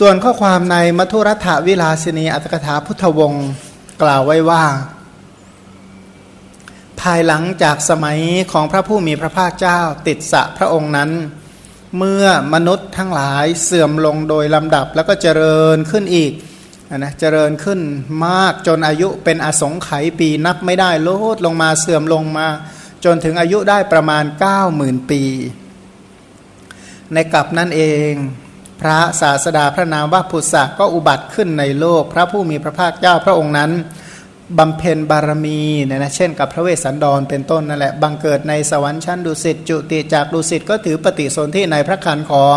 ส่วนข้อความในมัทุรัฐวิลาสินีอัตถกถาพุทธวงศ์กล่าวไว้ว่า ภายหลังจากสมัยของพระผู้มีพระภาคเจ้าติดสะพระองค์นั้น เมื่อมนุษย์ทั้งหลายเสื่อมลงโดยลำดับแล้วก็เจริญขึ้นอีกนะเจริญขึ้นมากจนอายุเป็นอสงไขยปีนับไม่ได้ลดลงมาเสื่อมลงมา จนถึงอายุได้ประมาณ 90,000 ปี ในกลับนั่นเอง พระศาสดาพระนามว่าพุทธะก็อุบัติขึ้นในโลก พระผู้มีพระภาคเจ้าพระองค์นั้นบำเพ็ญบารมีเนี่ยนะเช่นกับพระเวสสันดรเป็นต้นนั่นแหละบังเกิดในสวรรค์ชั้นดุสิตจุติจากดุสิตก็ถือปฏิสนธิในพระคันของ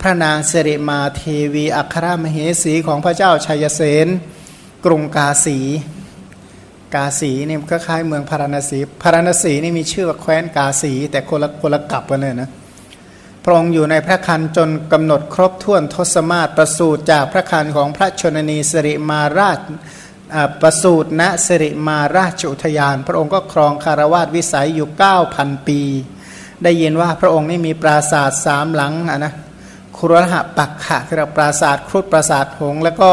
พระนางสิริมาเทวี อัครมเหสีของพระเจ้าชัยเสนกรุงกาสี กาสีนี่ก็คล้ายเมืองพาราณสีพาราณสีนี่มีชื่อว่าแคว้นกาสี แต่คนละคนละกลับกันเลยนะ พระองค์อยู่ในพระคันจนกำหนดครบถ้วนทศมาศประสูติจากพระคันของพระชนนีสิริมาราชประสูติณสิริมาราชอุทยาน พระองค์ก็ครองคารวาสวิสัยอยู่ 9,000 ปี ได้ยินว่าพระองค์นี่มีปราสาทสามหลังนะครุหะปักขะคือปราสาทครุฑปราสาทหงแล้วก็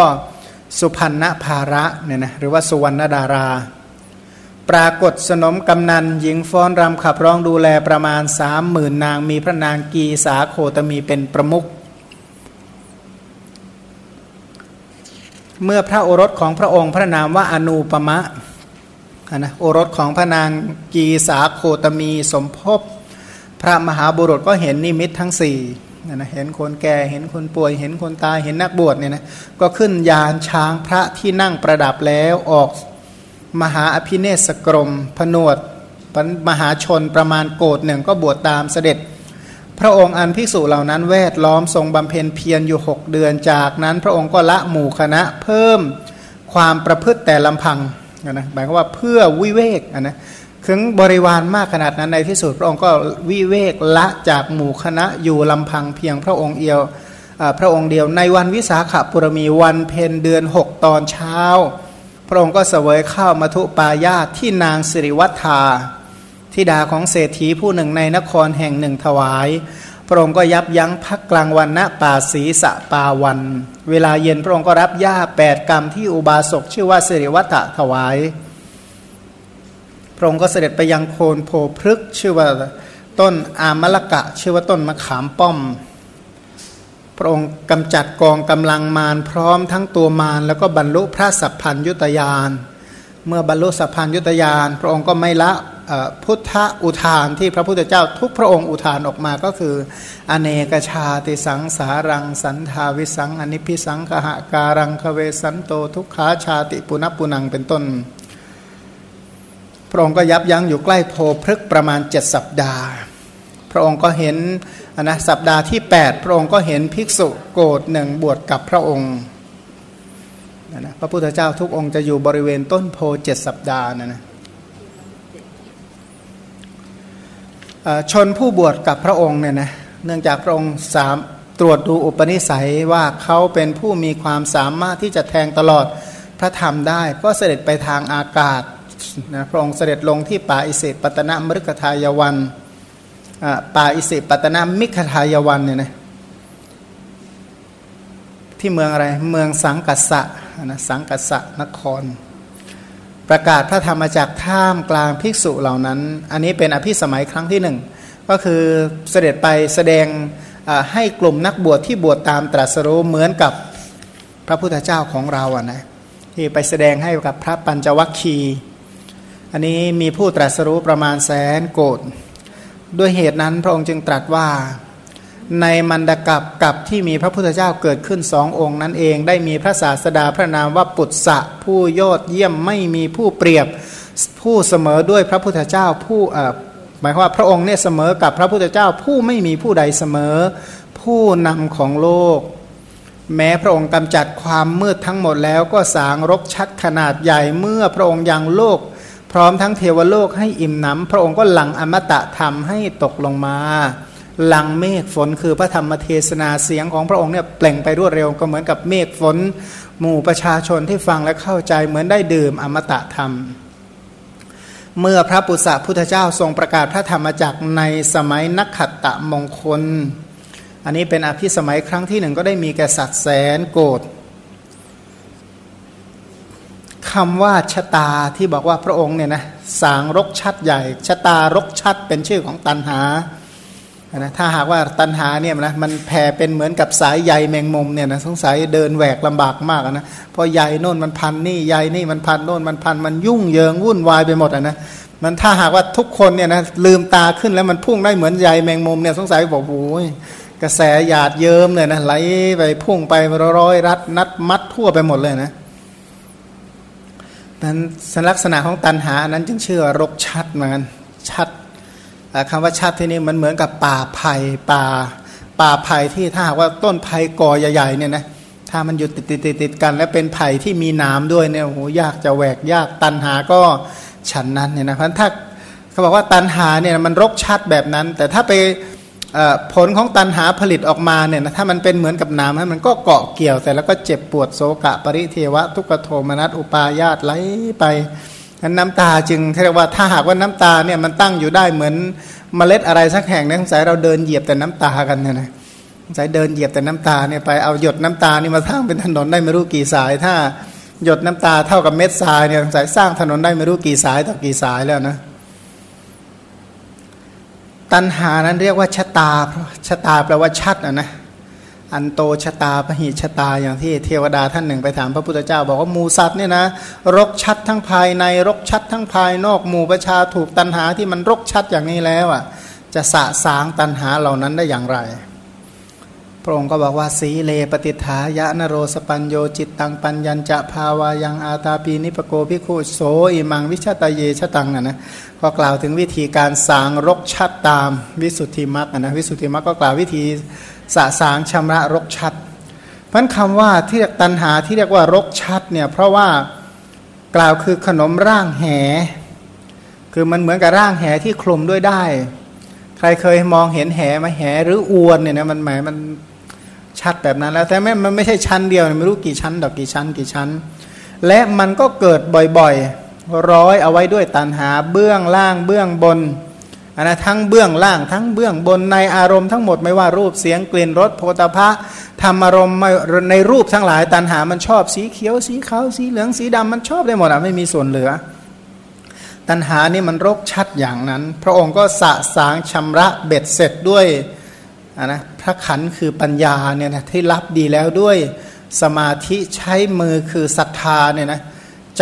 สุพรรณภาระเนี่ยนะหรือว่าสุวรรณดารา ปรากฏสนมกำนันหญิงฟ้อนรำขับร้องดูแลประมาณสามหมื่นนางมีพระนางกีสาโคตมีเป็นประมุขเมื่อพระโอรสของพระองค์พระนามว่าอนูปมะนะโอรสของพระนางกีสาโคตมีสมภพพระมหาบุรุษก็เห็นนิมิตทั้งสี่นะเห็นคนแก่เห็นคนป่วย เห็นคนตายเห็นนักบวชเนี่ยนะก็ขึ้นยานช้างพระที่นั่งประดับแล้วออก มหาอภิเนศกรม ผนวดมหาชนประมาณโกดหนึ่งก็บวชตามเสด็จ พระองค์อันภิกษุเหล่านั้นแวดล้อมทรงบำเพ็ญเพียรอยู่หกเดือนจากนั้น พระองค์ก็ละหมู่คณะเพิ่มความประพฤติแต่ลำพังนะหมายความว่าเพื่อวิเวกนะถึงบริวารมากขนาดนั้นในที่สุดพระองค์ก็วิเวกละจากหมู่คณะอยู่ลำพังเพียงพระองค์เดียวพระองค์เดียวในวันวิสาขบุรมีวันเพ็ญเดือนหกตอนเช้า ระองค์ก็เสวยข้าวมัทุปายาตที่นางสิริวัฒาทิดาของเศรษฐีผู้หนึ่งในนครแห่งหนึ่งถวาย พระองค์ก็ยับยั้งพักกลางวันณป่าศีสะปาวัน เวลาเย็นพระองค์ก็รับหญ้าแปดกรรมที่อุบาสกชื่อว่าสิริวัฒถวาย พระองค์ก็เสด็จไปยังโคนโพพฤกชื่อว่าต้นอามละกะ ชื่อว่าต้นมะขามป้อม พระองค์กำจัดกองกำลังมารพร้อมทั้งตัวมารแล้วก็บรรลุพระสัพพัญยุตยาน เมื่อบรรลุสัพพัญยุตยาน พระองค์ก็ไม่ละพุทธอุทานที่พระพุทธเจ้าทุกพระองค์อุทานออกมาก็คือ อเนกชาติสังสารัง สันทาวิสัง อนิพิสังขหาการังคเวสันโตทุกขาชาติปุณปุนังเป็นต้น พระองค์ก็ยับยั้งอยู่ใกล้โพพฤกประมาณเจ็ดสัปดาห์ พระองค์ก็เห็นนะสัปดาห์ที่ 8 พระองค์ก็เห็นภิกษุโกรธหนึ่งบวชกับพระองค์นะพระพุทธเจ้าทุกองค์จะอยู่บริเวณต้นโพเจ็ดสัปดาห์นะนะชนผู้บวชกับพระองค์เนี่ยนะเนื่องจากพระองค์สามตรวจดูอุปนิสัยว่าเขาเป็นผู้มีความสามารถที่จะแทงตลอดพระธรรมได้ ก็เสด็จไปทางอากาศนะพระองค์เสด็จลงที่ป่าอิเศษปัตนะมฤคทายวัน ป่าอิสิปตนามิขทายวันเนี่ยนะที่เมืองอะไรเมืองสังกัสสะนะสังกัสสะนคร ประกาศพระธรรมจากท่ามกลางภิกษุเหล่านั้น อันนี้เป็นอภิสมัยครั้งที่หนึ่งก็คือเสด็จไปแสดงให้กลุ่มนักบวชที่บวชตามตรัสรู้เหมือนกับพระพุทธเจ้าของเราอะนะที่ไปแสดงให้กับพระปัญจวัคคีย์อันนี้มีผู้ตรัสรู้ประมาณแสนโกด ด้วยเหตุนั้นพระองค์จึงตรัสว่าในมันดกับกับที่มีพระพุทธเจ้าเกิดขึ้นสององค์นั้นเอง ได้มีพระศาสดาพระนามว่าปุตสะผู้ยอดเยี่ยมไม่มีผู้เปรียบผู้เสมอด้วยพระพุทธเจ้าผู้หมายความว่าพระองค์เนี่ยเสมอกับพระพุทธเจ้าผู้ไม่มีผู้ใดเสมอ ผู้นำของโลก แม้พระองค์กำจัดความมืดทั้งหมดแล้วก็สางรกชัดขนาดใหญ่เมื่อพระองค์ยังโลก พร้อมทั้งเทวโลกให้อิ่มหนำพระองค์ก็หลังอมตะธรรมให้ตกลงมาหลังเมฆฝนคือพระธรรมเทศนาเสียงของพระองค์เนี่ยเปล่งไปรวดเร็วก็เหมือนกับเมฆฝน หมู่ประชาชนที่ฟังและเข้าใจเหมือนได้ดื่มอมตะธรรม เมื่อพระปุษะพุทธเจ้าทรงประกาศพระธรรมจักในสมัยนักขัตตะมงคล อันนี้เป็นอภิสมัยครั้งที่หนึ่งก็ได้มีแก่สัตว์แสนโกรธ คำว่าชะตาที่บอกว่าพระองค์เนี่ยนะสางรกชัดใหญ่ชะตารกชัดเป็นชื่อของตันหานะถ้าหากว่าตันหาเนี่ยนะมันแผ่เป็นเหมือนกับสายใยแมงมุมเนี่ยนะสงสัยเดินแหวกลำบากมากนะเพราะใยโน่นมันพันนี่ใยนี่มันพันโน่นมันพันมันยุ่งเหยิงวุ่นวายไปหมดอะนะมันถ้าหากว่าทุกคนเนี่ยนะลืมตาขึ้นแล้วมันพุ่งได้เหมือนใยแมงมุมเนี่ยสงสัยบอกโอ้ยกระแสหยาดเยิ้มเนี่ยนะไหลไปพุ่งไปร้อยรัดนัดมัดทั่วไปหมดเลยนะ นั้นลักษณะของตันหานั้นจึงชื่อรกชัดเหมือนกันชัดคำว่าชัดที่นี่มันเหมือนกับป่าไผ่ป่า ป่าไผ่ที่ถ้าหากว่าต้นไผ่กอใหญ่ๆเนี่ยนะถ้ามันอยู่ติดติดติดติดกัน และเป็นไผ่ที่มีน้ำด้วยเนี่ยโอ้โหยากจะแหวกยากตันหาก็ฉันนั้นเนี่ยนะเพราะถ้าเขาบอกว่าตันหาเนี่ยมันรกชัดแบบนั้น แต่ถ้าไป ผลของตันหาผลิตออกมาเนี่ยนะถ้ามันเป็นเหมือนกับน้ำมันก็เกาะเกี่ยวแต่แล้วก็เจ็บปวดโศกะปริเทวะ ทุกโทมนัสอุปาญาตไหลไปนั้นน้ำตาจึงเรียกว่าถ้าหากว่าน้ำตาเนี่ยมันตั้งอยู่ได้เหมือนเมล็ดอะไรสักแห่งนะสงสัยเราเดินเหยียบแต่น้ำตากันเนี่ยนะสงสัยเดินเหยียบแต่น้ำตาเนี่ยไปเอาหยดน้ำตานี่มาสร้างเป็นถนนได้ไม่รู้กี่สาย ถ้าหยดน้ำตาเท่ากับเม็ดทรายเนี่ยสงสัยสร้างถนนได้ไม่รู้กี่สายต่อกี่สายแล้วนะ ตัณหานั้นเรียกว่าชะตาชะตาแปลว่าชัดอะนะอันโตชะตาพหิชะตาอย่างที่เทวดาท่านหนึ่งไปถามพระพุทธเจ้า บอกว่าหมูสัตว์เนี่ยนะรกชัดทั้งภายในรกชัดทั้งภายนอกหมู่ประชาถูกตัณหาที่มันรกชัดอย่างนี้แล้วอะจะสะสางตัณหาเหล่านั้นได้อย่างไร พระองค์ก็บอกว่าสีเลปฏิฐายะนโรสปัญโยจิตตังปัญญัญจะภาวายังอาตาปีนิปโกพิคุโสอิมังวิชาตาเยชตังนะนะก็กล่าวถึงวิธีการสางรกชัดตามวิสุทธิมรรคนะวิสุทธิมรรคก็กล่าววิธีสะสางชำระรกชัดพันคำว่าที่เรียกตันหาที่เรียกว่ารกชัดเนี่ยเพราะว่ากล่าวคือขนมร่างแห คือมันเหมือนกับร่างแหที่คลุมด้วยได้ ใครเคยมองเห็นแหมาแหหรืออวนเนี่ยนะมันหมายมัน ชัดแบบนั้นแล้ว แต่ไม่มันไม่ใช่ชั้นเดียวไม่รู้กี่ชั้นดอกกี่ชั้นกี่ชั้น และมันก็เกิดบ่อยๆ ร้อยเอาไว้ด้วยตันหาเบื้องล่างเบื้องบนอันนะทั้งเบื้องล่างทั้งเบื้องบนในอารมณ์ทั้งหมดไม่ว่ารูปเสียงกลิ่นรสโพธพะธรรมอารมณ์ในรูปทั้งหลายตันหามันชอบสีเขียวสีขาวสีเหลืองสีดำมันชอบได้หมดอะไม่มีส่วนเหลือ ตันหานี่มันรกชัดอย่างนั้น พระองค์ก็สะสางชำระเบ็ดเสร็จด้วย นนะพระขันคือปัญญาเนี่ยนะที่รับดีแล้วด้วยสมาธิใช้มือคือศรัทธาเนี่ยนะ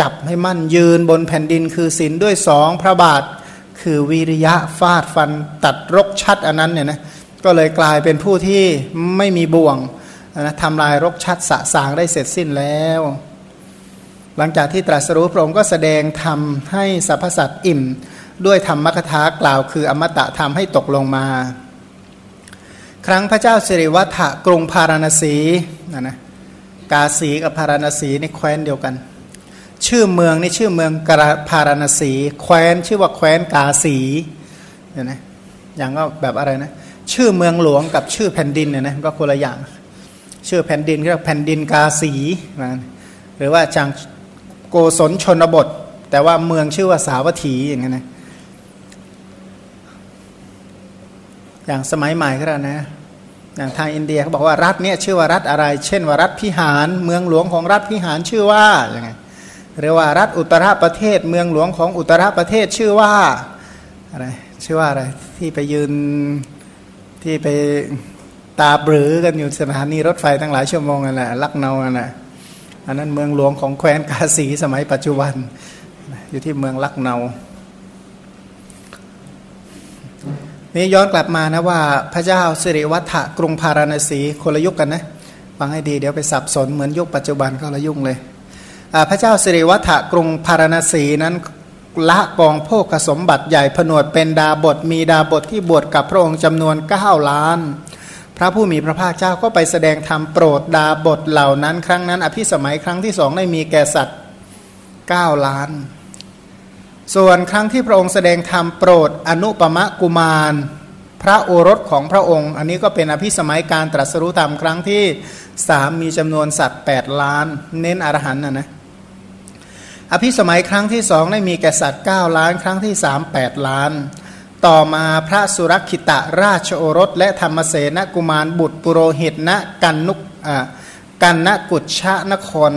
จับให้มั่นยืนบนแผ่นดินคือศีลด้วยสองพระบาทคือวิริยะฟาดฟันตัดรกชัดอันนั้นเนี่ยนะก็เลยกลายเป็นผู้ที่ไม่มีบ่วงนะทำลายรกชัดสะสางได้เสร็จสิ้นแล้ว หลังจากที่ตรัสรู้พระองค์ก็แสดงธรรมให้สรรพสัตว์อิ่ม ด้วยธรรมกถากล่าวคืออมตะธรรมให้ตกลงมา ครั้งพระเจ้าสิริวัฒกรุงพาราณสีนะนะกาสีกับพาราณสีในแคว้นเดียวกัน ชื่อเมืองนี่ชื่อเมืองกราพาราณสี แคว้นชื่อว่าแคว้นกาสีเนี่ยนะอย่างก็แบบอะไรนะชื่อเมืองหลวงกับชื่อแผ่นดินเนี่ยนะก็คนละอย่าง ชื่อแผ่นดินเรียกแผ่นดินกาสีนะหรือว่าจังโกศลชนบท แต่ว่าเมืองชื่อว่าสาวัตถีอย่างนั้นนะ อย่างสมัยใหม่ก็แล้วนะอย่างทางอินเดียเขาบอกว่ารัฐเนี่ยชื่อว่ารัฐอะไร เช่นว่ารัฐพิหาร เมืองหลวงของรัฐพิหารชื่อว่าอย่างไงเรียกว่ารัฐอุตรประเทศ เมืองหลวงของอุตรประเทศชื่อว่าอะไรชื่อว่าอะไรที่ไปยืนที่ไปตาบรือกันอยู่สถานีรถไฟตั้งหลายชั่วโมงนั่นแหละลักเนานั่นแหละอันนั้นเมืองหลวงของแคว้นกาสีสมัยปัจจุบัน อยู่ที่เมืองลักเนา นี่ย้อนกลับมานะว่าพระเจ้าสิริวัฒกรุงพาราณสีคนละยุคกันนะฟังให้ดีเดี๋ยวไปสับสนเหมือนยุคปัจจุบันก็ละยุ่งเลยพระเจ้าสิริวัฒกรุงพาราณสีนั้นละกองโภคสมบัติใหญ่ผนวดเป็นดาบทมีดาบทที่บวชกับพระองค์จำนวน9ล้าน พระผู้มีพระภาคเจ้าก็ไปแสดงธรรมโปรดดาบทเหล่านั้น ครั้งนั้น อภิสมัยครั้งที่สองได้มีแก่สัตว์9ล้าน ส่วนครั้งที่พระองค์แสดงธรรมโปรดอนุปมะกุมารพระโอรสของพระองค์ อันนี้ก็เป็นอภิสมัยการตรัสรู้ธรรมครั้งที่สามมีจำนวนสัตว์ 8 ล้าน เน้นอรหันต์นะนะอภิสมัยครั้งที่สองได้มีแก่สัตว์ 9 ล้าน ครั้งที่สามแปดล้าน ต่อมาพระสุรคิตะราชโอรส และธรรมเสนกุมารบุตรปุโรหิตณกันนุกอะ กันนกุชะนคร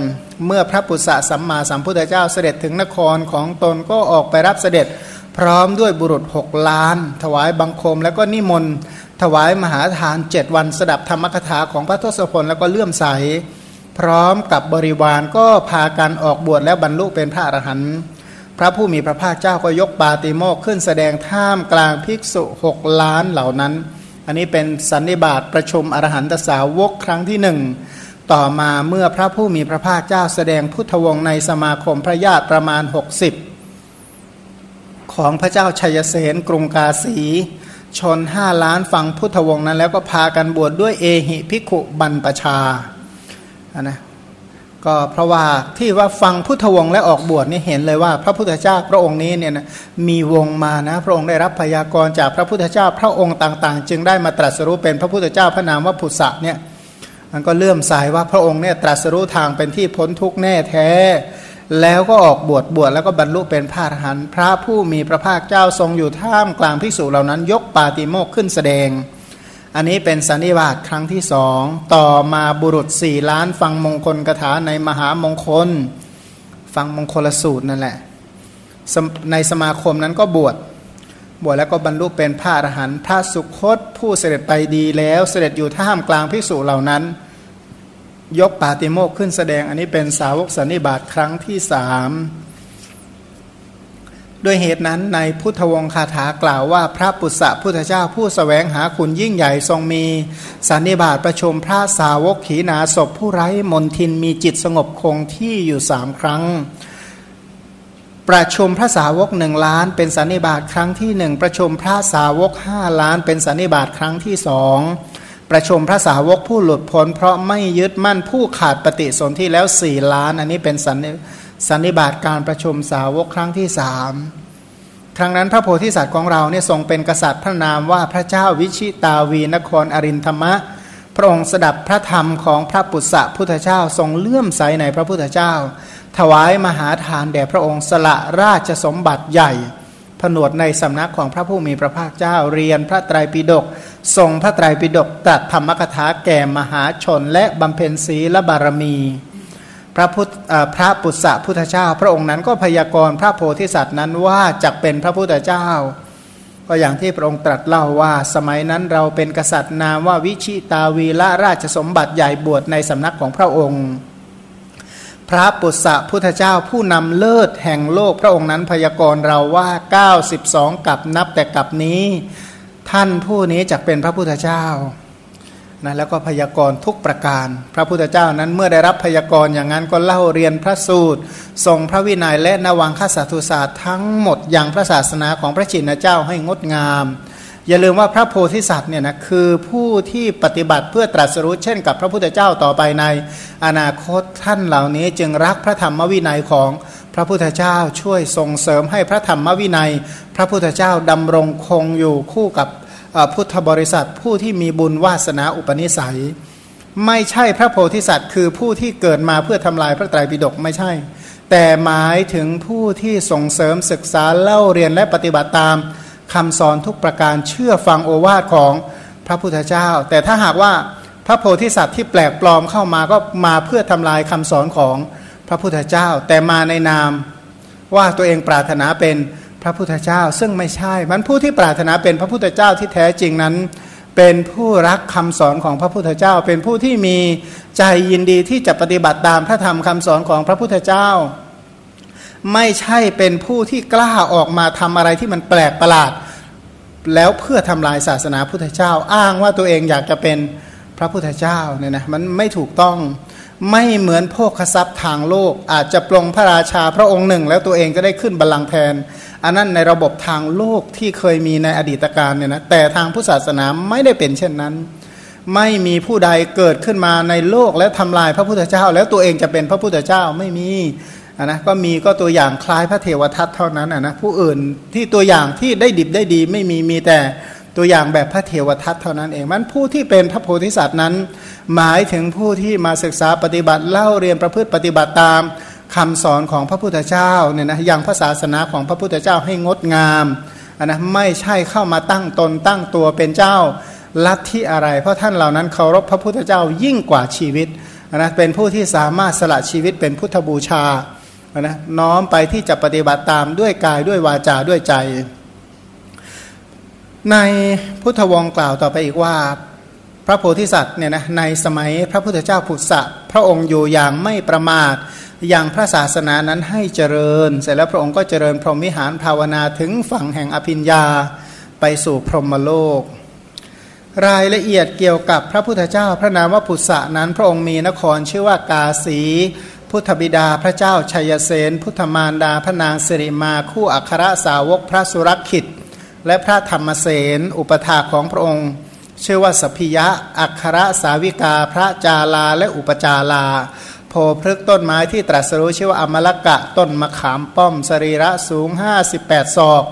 เมื่อพระปุษะสัมมาสัมพุทธเจ้าเสด็จถึงนครของตนก็ออกไปรับเสด็จพร้อมด้วยบุรุษหกล้าน ถวายบังคมแล้วก็นิมนต์ ถวายมหาทานเจ็ดวันสดับธรรมคถาของพระทศพลแล้วก็เลื่อมใส พร้อมกับบริวารก็พากันออกบวชแล้วบรรลุเป็นพระอรหันต์พระผู้มีพระภาคเจ้าก็ยกปาติโมกขึ้นแสดงท่ามกลางภิกษุหกล้านเหล่านั้น อันนี้เป็นสันนิบาตประชุมอรหันตสาวกครั้งที่หนึ่ง ต่อมาเมื่อพระผู้มีพระภาคเจ้าแสดงพุทธวงศ์ในสมาคมพระญาติประมาณ 60 ของพระเจ้าชัยเสนกรุงกาสี ชนห้าล้านฟังพุทธวงศ์นั้น แล้วก็พากันบวชดด้วยเอหิพิขุบันปชาอันนะก็เพราะว่าที่ว่าฟังพุทธวงศ์และออกบวชนี่เห็นเลยว่า พระพุทธเจ้าพระองค์นี้เนี่ยนะมีวงมานะพระองค์ได้รับพยากรณ์จากพระพุทธเจ้าพระองค์ต่าง ๆ จึงได้มาตรัสรู้เป็นพระพุทธเจ้าพระนามว่าพุทธะเนี่ย มันก็เลื่อมสายว่าพระองค์เนี่ยตรัสรู้ทางเป็นที่พ้นทุกข์แน่แท้ แล้วก็ออกบวชบวชแล้วก็บรรลุเป็นพระอรหันต์พระผู้มีพระภาคเจ้าทรงอยู่ท่ามกลางภิกษุเหล่านั้น ยกปาติโมกขึ้นแสดง อันนี้เป็นสันนิบาตครั้งที่สองต่อมาบุรุษสี่ล้านฟังมงคลกถาในมหามงคล ฟังมงคลสูตรนั่นแหละ ในสมาคมนั้นก็บวชบวชแล้วก็บรรลุเป็นพระอรหันต์พระสุคตผู้เสด็จไปดีแล้วเสด็จอยู่ท่ามกลางภิกษุเหล่านั้น ยกปาติโมกขึ้นแสดง อันนี้เป็นสาวกสันนิบาตครั้งที่สามด้วยเหตุนั้นในพุทธวงคาถากล่าวว่าพระปุษสะพุทธเจ้าผู้สแสวงหาคุณยิ่งใหญ่ทรงมีสันนิบาตประชุมพระสาวกขีนาศพผู้ไร้มนทินมีจิตสงบคงที่อยู่สามครั้ง ประชุมพระสาวกหนึ่งล้านเป็นสันนิบาตครั้งที่หนึ่งประชุมพระสาวกห้าล้านเป็นสันนิบาตครั้งที่สอง ประชุมพระสาวกผู้หลุดพ้น เพราะไม่ยึดมั่นผู้ขาดปฏิสนธิแล้วสี่ล้าน อันนี้เป็นสันสันนิบาตการประชุมสาวกครั้งที่สามครั้งนั้นพระโพธิสัตว์ของเราเนี่ยทรงเป็นกษัตริย์พระนามว่าพระเจ้าวิชิตาวีนครอรินธรรมะ พระองค์สดับพระธรรมของพระปุษสะพุทธเจ้าทรงเลื่อมใสในพระพุทธเจ้า ถวายมหาทานแด่พระองค์สละราชสมบัติใหญ่ ผนวดในสำนักของพระผู้มีพระภาคเจ้าเรียนพระไตรปิฎก ทรงพระไตรปิฎกตรัสธรรมกถาแก่มหาชนและบำเพ็ญศีลบารมี พระพุทธพระปุษสะพุทธเจ้า พระองค์นั้นก็พยากรณ์พระโพธิสัตว์นั้นว่าจะเป็นพระพุทธเจ้า ก็อย่างที่พระองค์ตรัสเล่าว่า สมัยนั้นเราเป็นกษัตริย์นามว่าวิชิตาวีละราชสมบัติใหญ่บวชในสำนักของพระองค์ พระปุษสะพุทธเจ้าผู้นำเลิศแห่งโลกพระองค์นั้นพยากรณ์เราว่า 92 กับนับแต่กับนี้ ท่านผู้นี้จะเป็นพระพุทธเจ้านะแล้วก็พยากรณ์ทุกประการ พระพุทธเจ้านั้นเมื่อได้รับพยากรณ์อย่างนั้นก็เล่าเรียนพระสูตรทรงพระวินัยและนวังคสัตุศาสตร์ทั้งหมดอย่างพระศาสนาของพระชินเจ้าให้งดงาม อย่าลืมว่าพระโพธิสัตว์เนี่ยนะคือผู้ที่ปฏิบัติเพื่อตรัสรู้เช่นกับพระพุทธเจ้าต่อไปใน อนาคตท่านเหล่านี้จึงรักพระธรรมวินัยของ พระพุทธเจ้าช่วยส่งเสริมให้พระธรรมวินัย พระพุทธเจ้าดำรงคงอยู่คู่กับพุทธบริษัทผู้ที่มีบุญวาสนาอุปนิสัย ไม่ใช่พระโพธิสัตว์ คือผู้ที่เกิดมาเพื่อทำลายพระไตรปิฎกไม่ใช่ แต่หมายถึงผู้ที่ส่งเสริมศึกษาเล่าเรียนและปฏิบัติตามคำสอนทุกประการเชื่อฟังโอวาทของพระพุทธเจ้า แต่ถ้าหากว่าพระโพธิสัตว์ที่แปลกปลอมเข้ามาก็มาเพื่อทำลายคำสอนของพ พระพุทธเจ้า แต่มาในนามว่าตัวเองปรารถนาเป็นพระพุทธเจ้า ซึ่งไม่ใช่มันผู้ที่ปรารถนาเป็นพระพุทธเจ้าที่แท้จริงนั้น เป็นผู้รักคำสอนของพระพุทธเจ้า เป็นผู้ที่มีใจยินดีที่จะปฏิบัติตามพระธรรมคำสอนของพระพุทธเจ้า ไม่ใช่เป็นผู้ที่กล้าออกมาทำอะไรที่มันแปลกประหลาด แล้วเพื่อทำลายศาสนาพุทธเจ้า อ้างว่าตัวเองอยากจะเป็นพระพุทธเจ้าเนี่ยนะมันไม่ถูกต้อง ไม่เหมือนพวกขทรัพย์ทางโลก อาจจะปลงพระราชาพระองค์หนึ่ง แล้วตัวเองก็ได้ขึ้นบัลลังก์แทน อันนั้นในระบบทางโลกที่เคยมีในอดีตการเนี่ยนะแต่ทางพุทธศาสนาไม่ได้เป็นเช่นนั้น ไม่มีผู้ใดเกิดขึ้นมาในโลกและทำลายพระพุทธเจ้า แล้วตัวเองจะเป็นพระพุทธเจ้าไม่มีนะก็มีก็ตัวอย่างคล้ายพระเทวทัตเท่านั้นนะผู้อื่นที่ตัวอย่างที่ได้ดิบได้ดีไม่มีมีแต่ตัวอย่างแบบพระเทวทัตเท่านั้นเองมันผู้ที่เป็นพระโพธิสัตว์นั้น หมายถึงผู้ที่มาศึกษาปฏิบัติเล่าเรียนประพฤติปฏิบัติตามคำสอนของพระพุทธเจ้าเนี่ยนะอย่างภาษาศาสนาของพระพุทธเจ้าให้งดงามนนะไม่ใช่เข้ามาตั้งตนตั้งตัวเป็นเจ้าลัทธิอะไร เพราะท่านเหล่านั้นเคารพพระพุทธเจ้ายิ่งกว่าชีวิตนะเป็นผู้ที่สามารถสละชีวิตเป็นพุทธบูชานะน้อมไปที่จะปฏิบัติตามด้วยกายด้วยวาจาด้วยใจ ในพุทธวงศ์กล่าวต่อไปอีกว่า พระโพธิสัตว์เนี่ยนะในสมัยพระพุทธเจ้าผุสะพระองค์อยู่อย่างไม่ประมาทอย่างพระศาสนานั้นให้เจริญ เสร็จแล้วพระองค์ก็เจริญพรหมวิหารภาวนาถึงฝั่งแห่งอภิญญาไปสู่พรหมโลก รายละเอียดเกี่ยวกับพระพุทธเจ้าพระนามว่าพุทธะนั้น พระองค์มีนครชื่อว่ากาสี พุทธบิดาพระเจ้าชัยเสนพุทธมารดาพระนางสิริมาคู่อัครสาวกพระสุรคิตและพระธรรมเสนอุปถาของพระองค์ ชื่อว่าสพิยะ อัครสาวิกา พระจาลา และอุปจาลา โพพฤกต้นไม้ที่ตรัสรู้ชื่อว่าอมลกะ ต้นมะขามป้อม สรีระสูง 58 ศอก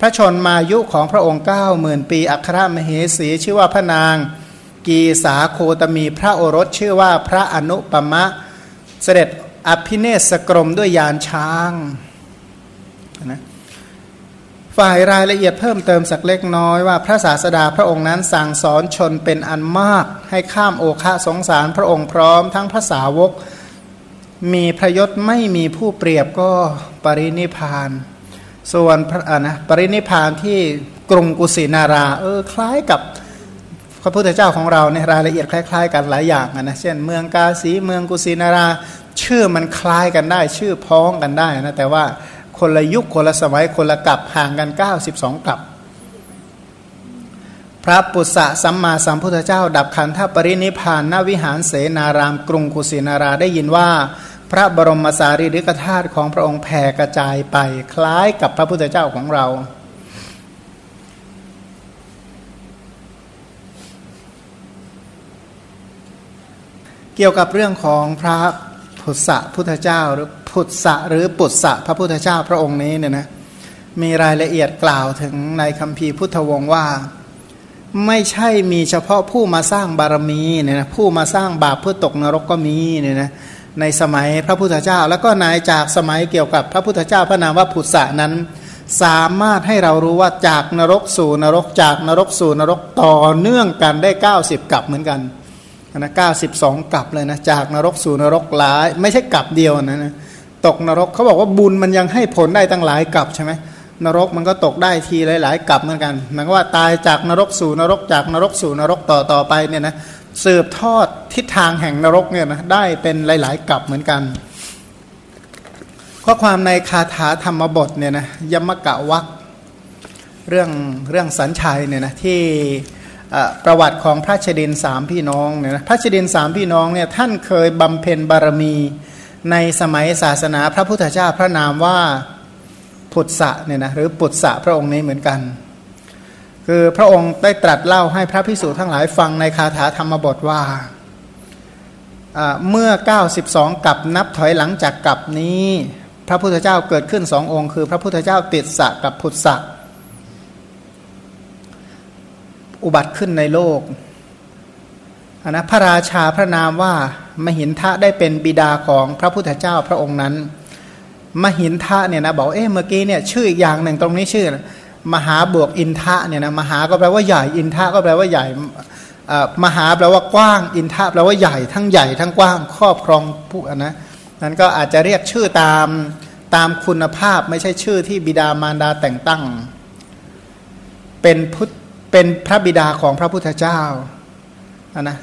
พระชนมายุของพระองค์9มื่นปี อัครมเหสี ชื่อว่าพระนาง กีสาโคตมี พระโอรสชื่อว่าพระอนุปมะ เสด็จอภิเนศกรมด้วยยานช้างนะ ฝ่ายรายละเอียดเพิ่มเติมสักเล็กน้อยว่าพระศาสดาพระองค์นั้นสั่งสอนชนเป็นอันมาก ให้ข้ามโอคะสงสารพระองค์พร้อมทั้งพระสาวก มีพระยศไม่มีผู้เปรียบก็ปรินิพาน ส่วนพระนะปรินิพานที่กรุงกุสินาราเออคล้ายกับพระพุทธเจ้าของเราในรายละเอียดคล้าย ๆ กันหลายอย่างนะเช่น เมืองกาสีเมืองกุสินารา ชื่อมันคล้ายกันได้ ชื่อพ้องกันได้นะแต่ว่า คนละยุคคนละสมัยคนละกับห่างกัน 92กับ พระปุษสะสัมมาสัมพุทธเจ้า ดับขันธปรินิพานณวิหารเสนารามกรุงกุสินาราได้ยินว่า พระบรมสารีริกธาตุของพระองค์แผ่กระจายไปคล้ายกับพระพุทธเจ้าของเราเกี่ยวกับเรื่องของพระพุทธะพุทธเจ้าหรือ พุทธะหรือปุตสะพระพุทธเจ้าพระองค์นี้เนี่ยนะมีรายละเอียดกล่าวถึงในคำพีพุทธวงศ์ว่า ไม่ใช่มีเฉพาะผู้มาสร้างบารมีเนี่ยนะผู้มาสร้างบาปเพื่อตกนรกก็มีเนี่ยนะในสมัยพระพุทธเจ้า แล้วก็นายจากสมัยเกี่ยวกับพระพุทธเจ้าพระนามว่าพุทธะนั้น สามารถให้เรารู้ว่าจากนรกสู่นรกจากนรกสู่นรกต่อเนื่องกันได้ 90 กับเหมือนกันนะเก้าสิบสองกับเลยนะจากนรกสู่นรกหลาย ไม่ใช่กับเดียวนะนะ ตกนรกเขาบอกว่าบุญมันยังให้ผลได้ตั้งหลายกลับใช่ไหมนรกมันก็ตกได้ทีหลาย ๆกลับเหมือนกันหมายว่าตายจากนรกสู่นรกจากนรกสู่นรกต่อต่อไปเนี่ยนะสืบทอดทิศทางแห่งนรกเนี่ยนะได้เป็นหลาย ๆกลับเหมือนกันข้อความในคาถาธรรมบทเนี่ยนะยมกะวักเรื่องเรื่องสัญชัยเนี่ยนะที่ประวัติของพระเชดินสามพี่น้องเนี่ยนะพระเชดินสามพี่น้องเนี่ยท่านเคยบำเพ็ญบารมี ในสมัยศาสนาพระพุทธเจ้าพระนามว่าพุทธะเนี่ยนะหรือปุตสะพระองค์นี้เหมือนกัน คือพระองค์ได้ตรัสเล่าให้พระพิสุทั้งหลายฟังในคาถาธรรมบทว่าเมื่อ 92 กับนับถอยหลังจากกับนี้ พระพุทธเจ้าเกิดขึ้นสององค์ คือ พระพุทธเจ้าติดสะกับพุทธะอุบัติขึ้นในโลกนะพระราชาพระนามว่า มหินทะได้เป็นบิดาของพระพุทธเจ้าพระองค์นั้น มหินทะเนี่ยนะบอกเอ๊ะเมื่อกี้เนี่ยชื่ออีกอย่างหนึ่งตรงนี้ชื่อ มหาบวกอินทะเนี่ยนะมหาก็แปลว่าใหญ่อินทะก็แปลว่าใหญ่มหาแปลว่ากว้างอินทะแปลว่าใหญ่ทั้งใหญ่ทั้งกว้างครอบครองผู้นะนั้นก็อาจจะเรียกชื่อตามตามคุณภาพไม่ใช่ชื่อที่บิดามารดาแต่งตั้ง เป็นพุทธเป็นพระบิดาของพระพุทธเจ้านะ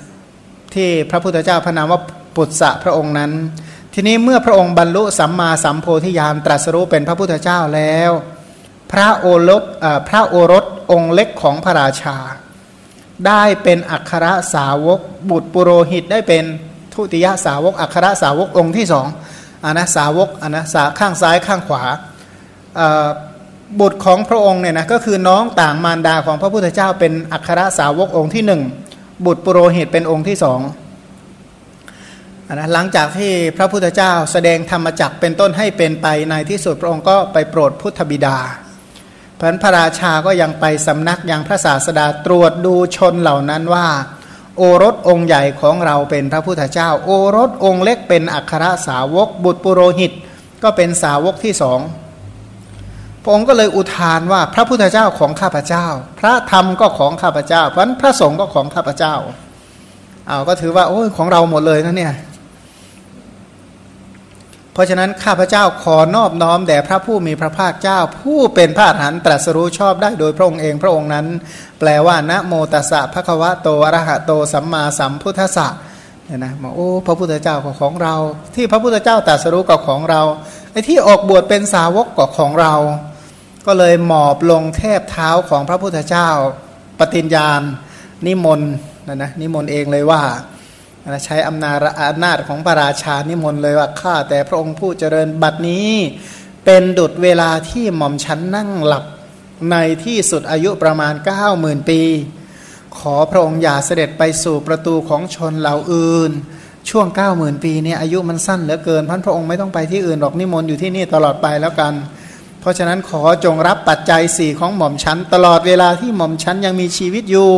ที่พระพุทธเจ้าพระนามว่าปุตสะพระองค์นั้น ทีนี้เมื่อพระองค์บรรลุสัมมาสัมโพธิญาณตรัสรู้เป็นพระพุทธเจ้าแล้ว พระโอรสพระโอรสองค์เล็กของพระราชา ได้เป็นอัครสาวก บุตรปุโรหิตได้เป็นทุติยสาวก อัครสาวกองค์ที่สองอันนะสาวกอันนะสาข้างซ้ายข้างขวาบุตรของพระองค์เนี่ยนะก็คือน้องต่างมารดาของพระพุทธเจ้าเป็นอัครสาวกองค์ที่หนึ่ง บุตรปุโรหิตเป็นองค์ที่สองนะหลังจากที่พระพุทธเจ้าแสดงธรรมจักเป็นต้นให้เป็นไปในที่สุดพระองค์ก็ไปโปรดพุทธบิดาพันพระราชาก็ยังไปสำนักยังพระศาสดาตรวจดูชนเหล่านั้นว่า โอรสองค์ใหญ่ของเราเป็นพระพุทธเจ้า โอรสองค์เล็กเป็นอัครสาวกบุตรปุโรหิต ก็เป็นสาวกที่สอง พระองค์ก็เลยอุทานว่าพระพุทธเจ้าของข้าพเจ้า พระธรรมก็ของข้าพเจ้า เพราะนั้นพระสงฆ์ก็ของข้าพเจ้าเอาก็ถือว่าโอ้ยของเราหมดเลยนะเนี่ยเพราะฉะนั้นข้าพเจ้าขอนอบน้อมแด่พระผู้มีพระภาคเจ้า ผู้เป็นพระอรหันตรัสรู้ชอบได้โดยพระองค์เองพระองค์นั้น แปลว่านะโมตัสสะภะคะวะโตอรหะโตสัมมาสัมพุทธัสสะเนี่ยนะบอกโอ้พระพุทธเจ้าก็ของเรา ที่พระพุทธเจ้าตรัสรู้ก็ของเราไอ้ที่ออกบวชเป็นสาวกก็ของเรา ก็เลยหมอบลงเทบเท้าของพระพุทธเจ้า ปฏิญญาณ นิมนต์นะนะนิมนต์เองเลยว่าใช้อำนาจอำนาจของพระราชานิมนต์เลยว่าข้าแต่พระองค์ผู้เจริญบัดนี้ เป็นดุดเวลาที่หม่อมชั้นนั่งหลับในที่สุดอายุประมาณ9ก้าหมื่นปี ขอพระองค์อย่าเสด็จไปสู่ประตูของชนเหล่าอื่น ช่วง9ก้าหมื่นปีเนี่ยอายุมันสั้นเหลือเกินพันพระองค์ไม่ต้องไปที่อื่นหรอกนิมนต์อยู่ที่นี่ตลอดไปแล้วกัน เพราะฉะนั้นขอจงรับปัจจัยสี่ของหม่อมชั้น ตลอดเวลาที่หม่อมชั้นยังมีชีวิตอยู่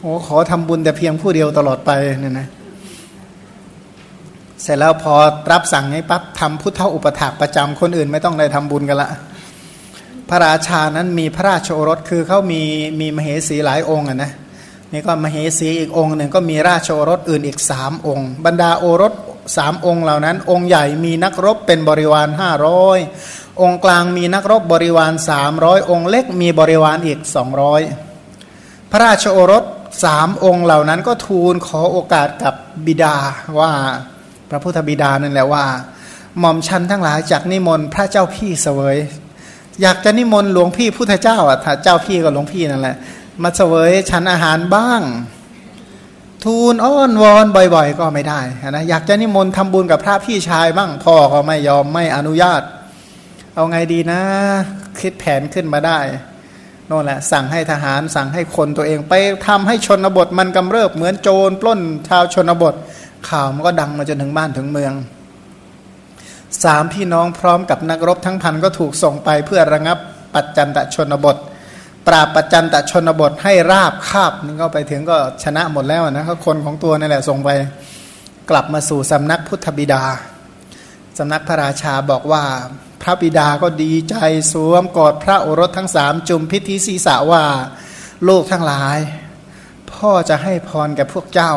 โอ้ขอทำบุญแต่เพียงผู้เดียวตลอดไปเนี่ยนะเสร็จแล้วพอรับสั่งให้ปั๊บทำพุทธอุปถากประจำคนอื่นไม่ต้องได้ทำบุญกันละ พระราชานั้นมีพระราชโอรสคือเขามีมีมเหสีหลายองค์นะนี่ก็มเหสีอีกองค์หนึ่งก็มีราชโอรสอื่นอีกสามองค์ บรรดาโอรสสามองค์เหล่านั้น องค์ใหญ่มีนักรบเป็นบริวารห้าร้อย องค์กลางมีนักรบบริวารสามร้อยองค์เล็กมีบริวารอีกสองร้อยพระราชโอรสสามองค์เหล่านั้นก็ทูลขอโอกาสกับบิดาว่าพระพุทธบิดานั่นแหละว่า หม่อมชันทั้งหลายจากนิมนต์พระเจ้าพี่เสวย อยากจะนิมนต์หลวงพี่พุทธเจ้าอะถ้าเจ้าพี่ก็หลวงพี่นั่นแหละมาเสวยฉันอาหารบ้าง ทูลอ้อนวอนบ่อย ๆ ก็ไม่ได้นะอยากจะนิมนต์ทำบุญกับพระพี่ชายบ้างพ่อก็ไม่ยอมไม่อนุญาต เอาไงดีนะ คิดแผนขึ้นมาได้นั่นแหละ สั่งให้ทหารสั่งให้คนตัวเองไปทำให้ชนบทมันกำเริบเหมือนโจรปล้นชาวชนบท ข่าวมันก็ดังมาจนถึงบ้านถึงเมืองสามพี่น้องพร้อมกับนักรบทั้งพันก็ถูกส่งไปเพื่อระงับปัจจันตชนบท ปราบปัจจันตชนบทให้ราบคาบนี่ก็ไปถึงก็ชนะหมดแล้วนะเขาคนของตัวนี่แหละส่งไป กลับมาสู่สำนักพุทธบิดา สำนักพระราชาบอกว่าพระบิดาก็ดีใจสวมกอดพระโอรสทั้งสามจุมพิธีศีสะว่าลูกทั้งหลาย พ่อจะให้พรแก่พวกเจ้า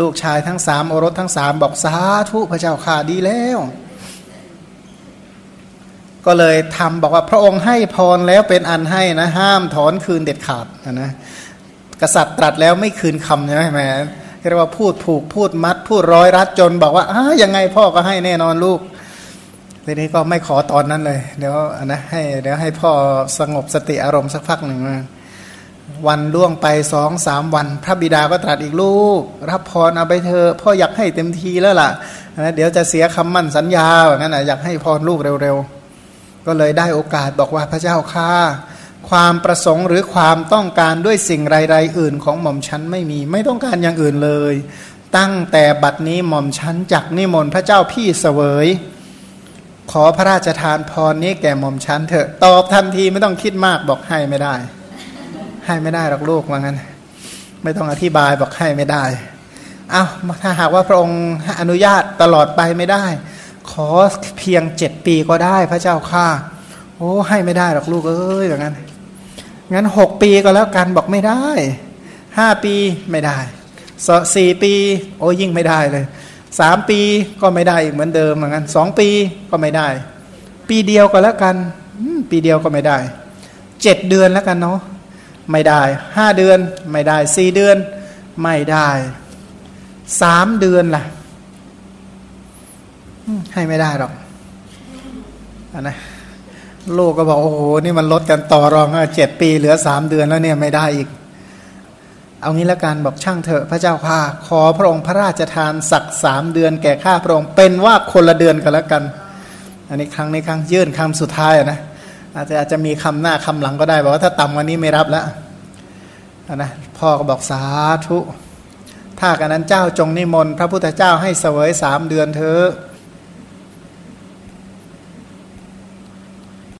ลูกชายทั้งสามโอรสทั้งสามบอกสาธุพระเจ้าข่าดีแล้ว ก็เลยทำบอกว่าพระองค์ให้พรแล้วเป็นอันให้นะห้ามถอนคืนเด็ดขาดนะกษัตริย์ตรัสแล้วไม่คืนคำใช่ไหมแม่ เรียกว่าพูดผูกพูดมัด พูดร้อยรัดจนบอกว่าอ้ายังไงพ่อก็ให้แน่นอนลูกทีนี้ก็ไม่ขอตอนนั้นเลย เดี๋ยวนะให้เดี๋ยวให้พ่อสงบสติอารมณ์สักพักหนึ่งวันล่วงไปสองสามวัน พระบิดาก็ตรัสอีกลูก รับพรเอาไปเธอะพ่ออยากให้เต็มทีแล้วล่ะนะเดี๋ยวจะเสียคำมั่นสัญญาอย่างนั้นนะอยากให้พรลูกเร็วๆ ก็เลยได้โอกาสบอกว่าพระเจ้าข้า ความประสงค์หรือความต้องการด้วยสิ่งใดๆอื่นของหม่อมชั้นไม่มี ไม่ต้องการอย่างอื่นเลย ตั้งแต่บัดนี้หม่อมชั้นจักนิมนต์พระเจ้าพี่เสวย ขอพระราชทานพรนี้แก่หม่อมชั้นเถอะตอบทันทีไม่ต้องคิดมากบอกให้ไม่ได้ ให้ไม่ได้หรอกลูกว่างั้น ไม่ต้องอธิบายบอกให้ไม่ได้เอา้าถ้าหากว่าพระองค์อนุญาตตลอดไปไม่ได้ ขอเพียงเจ็ดปีก็ได้พระเจ้าข้าโอ้ให้ไม่ได้หรอกลูกเอ้ยอย่างนั้น งั้นหกปีก็แล้วกันบอกไม่ได้ห้าปีไม่ได้สี่ปีโอ้ยิ่งไม่ได้เลยสามปีก็ไม่ได้อีกเหมือนเดิมเหมือนกันสองปีก็ไม่ได้ ปีเดียวก็แล้วกันปีเดียวก็ไม่ได้เจ็ดเดือนแล้วกันเนาะไม่ได้ห้าเดือนไม่ได้สี่เดือนไม่ได้สามเดือนล่ะให้ไม่ได้หรอกอนะ ลูกก็บอกโอ้โหนี่มันลดกันต่อรองเจ็ดปีเหลือสามเดือนแล้วเนี่ยไม่ได้อีก เอางี้ละกันบอกช่างเถอะพระเจ้าข้าขอพระองค์พระราชทานสักสามเดือนแก่ข้าพระองค์เป็นว่าคนละเดือนกันแล้วกัน อันนี้ครั้งนี้ครั้งยื่นคำสุดท้ายนะอาจจะอาจจะมีคำหน้าคำหลังก็ได้บอกว่าถ้าต่ำกว่านี้ไม่รับแล้วนะพ่อก็บอกสาธุถ้ากันนั้นเจ้าจงนิมนต์พระพุทธเจ้าให้เสวยสามเดือนเธอ